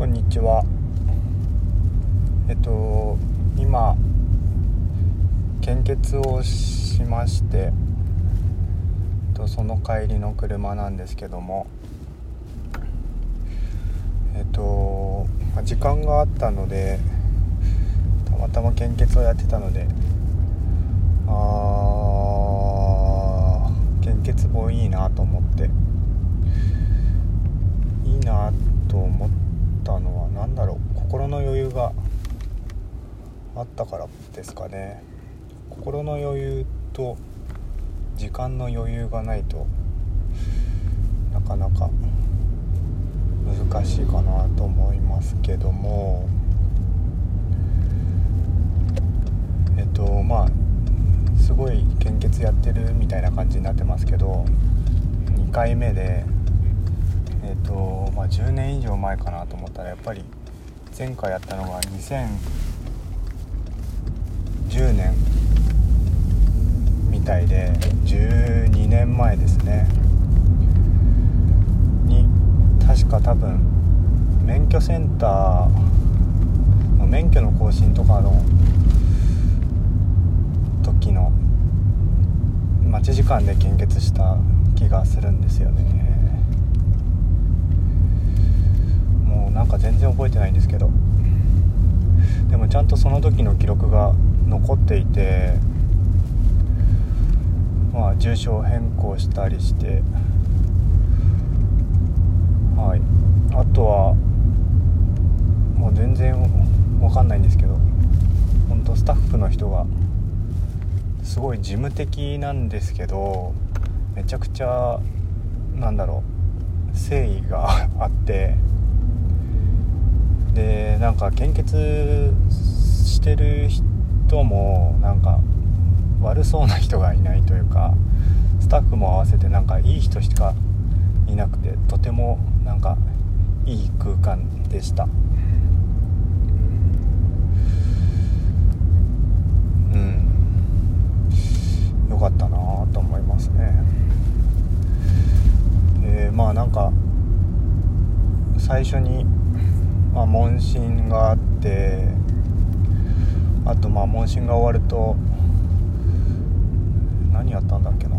こんにちは。えっと今献血をしましてえっとその帰りの車なんですけどもえっと時間があったのでたまたま献血をやってたのであー献血本いいなと思っていいなと思ってたのは何だろう心の余裕があったからですかね。心の余裕と時間の余裕がないとなかなか難しいかなと思いますけども。えっとまあすごい献血やってるみたいな感じになってますけど2回目でえっとまあ10年以上前かなと思ったらやっぱり前回やったのが2010年みたいで12年前ですね。に確か多分免許センターの免許の更新とかの時の待ち時間で献血した気がするんですよね。もうなんか全然覚えてないんですけど。でもちゃんとその時の記録が残っていてまあ住所を変更したりして。はい。あとはもう全然わかんないんですけど本当スタッフの人がすごい事務的なんですけどめちゃくちゃなんだろう誠意があって。なんか献血してる人もなんか悪そうな人がいないというかスタッフも合わせてなんかいい人しかいなくてとてもなんかいい空間でした。うん。良かったなと思いますね。えー、まあなんか最初に、まあ、問診があってあとまあ問診が終わると何やったんだっけな。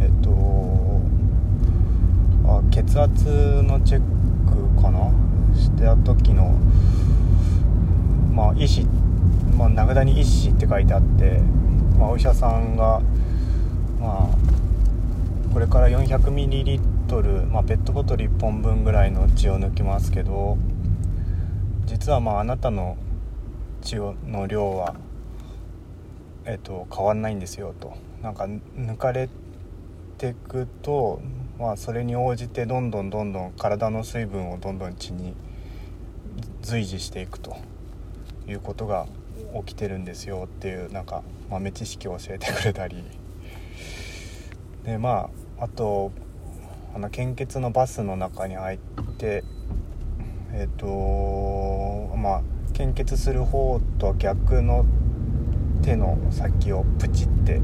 えっとあ血圧のチェックかな。した時のまあ医師、まあ、名札に医師って書いてあってまあ、お医者さんが、まあ、これから 400ml、まあ、ペットボトル1本分ぐらいの血を抜きますけど実はまああなたの血の量は、えっと、変わんないんですよと。なんか抜かれてくと、まあ、それに応じてどんどんどんどん体の水分をどんどん血に随時していくと。いうことが起きてるんですよっていうなんか豆知識を教えてくれたり。でまああとあの献血のバスの中に入ってえっ、ー、とまあ献血する方と逆の手の先をプチって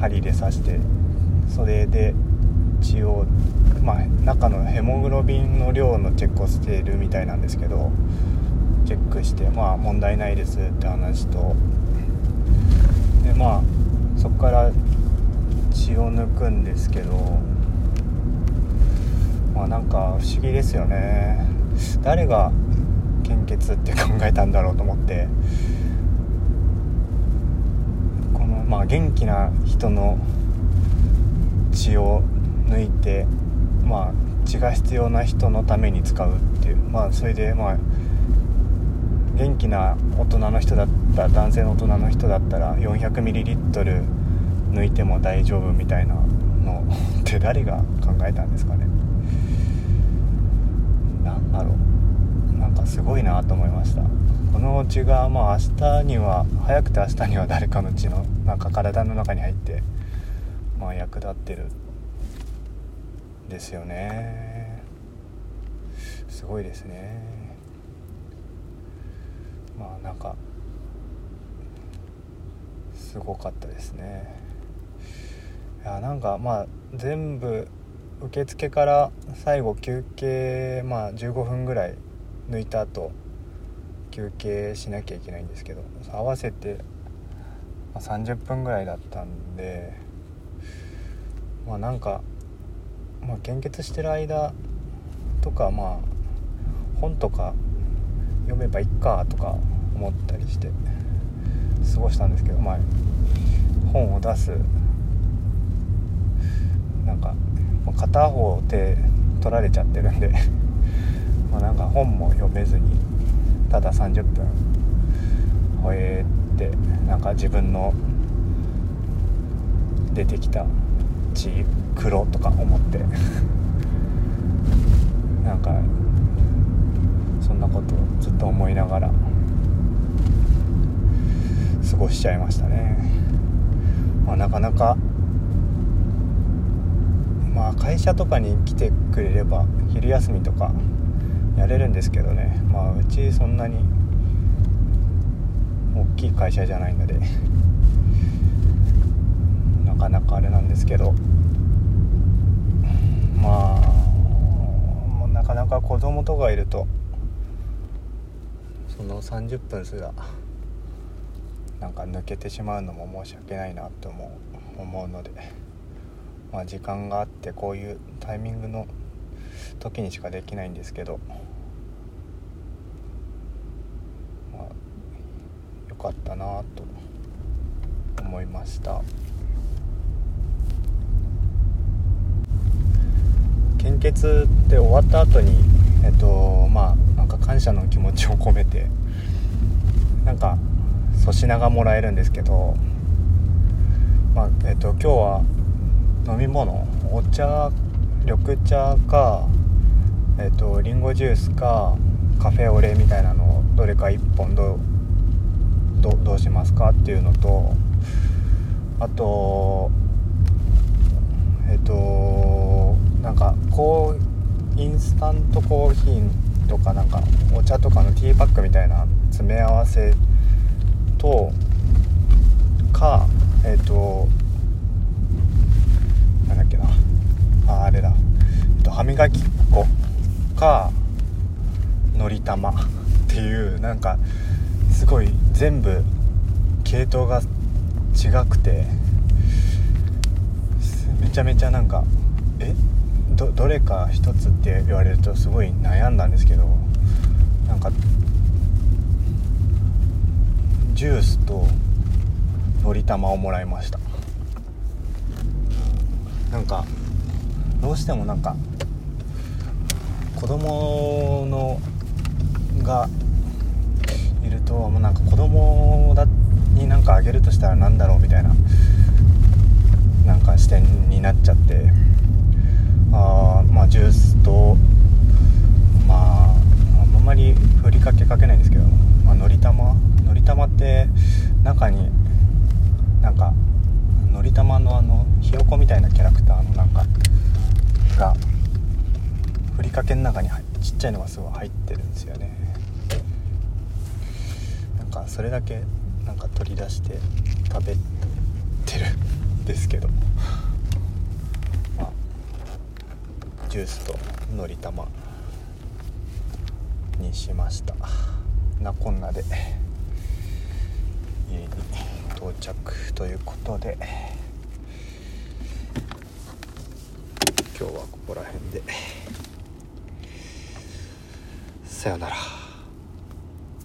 針で刺してそれで血をまあ中のヘモグロビンの量のチェックをしているみたいなんですけどチェックしてまあ問題ないですって話とでまあそこから血を抜くんですけどまあなんか不思議ですよね。誰が献血って考えたんだろうと思って。このまあ元気な人の血を抜いてまあ血が必要な人のために使うっていう。まあそれでまあ元気な大人の人だった男性の大人の人だったら 400ml 抜いても大丈夫みたいなのって誰が考えたんですかね。なんだろう。なんかすごいなと思いました。この血がまあ明日には早くて明日には誰かの血のなんか体の中に入ってまあ役立ってるですよね。すごいですね。まあなんかすごかったですね。いやなんかまあ全部受付から最後休憩まあ15分ぐらい抜いた後休憩しなきゃいけないんですけど合わせて30分ぐらいだったんでまあなんか、まあ、献血してる間とかまあ本とか読めばいっかとか思ったりして過ごしたんですけどまあ本を出すなんか片方手取られちゃってるんで まあなんか本も読めずにただ30分ほえってなんか自分の出てきた血黒とか思って なんかそんなことをずっと思いながら過ごしちゃいましたね、まあ、なかなか会社とかに来てくれれば昼休みとかやれるんですけどね。まあうちそんなに大きい会社じゃないのでなかなかあれなんですけど。まあなかなか子供とかいるとその30分すらなんか抜けてしまうのも申し訳ないなと思う思うので、まあ、時間があってこういうタイミングの時にしかできないんですけど、まあ、よかったなと思いました。献血って終わった後にえっとまあなんか感謝の気持ちを込めてなんか粗品がもらえるんですけど、まあえっと、今日は飲み物？お茶緑茶か、えっと、リンゴジュースかカフェオレみたいなのをどれか1本どどどうしますか？っていうのとあとえっとなんかこうインスタントコーヒーとかなんかお茶とかのティーパックみたいな詰め合わせとかえっ、となんだっけなああれだ、えっと、歯磨き粉かのり玉っていうなんかすごい全部系統が違くてめちゃめちゃなんかえどどれか一つって言われるとすごい悩んだんですけどなんかジュースとのり玉をもらいました。なんかどうしてもなんか子供のがいるともうなんか子供だになんかあげるとしたら何だろうみたいななんか視点になっちゃってあまあジュースとまああんまりふりかけかけないんですけど、まあ、のり玉のり玉って中になんかのり玉のあのひよこみたいなキャラクターのなんかがふりかけ中にちっちゃいのがすごい入ってるんですよね。なんかそれだけなんか取り出して食べてるんですけど。まあジュースとのり玉にしました。なこんなで家に到着ということで。今日はここら辺で。さよなら。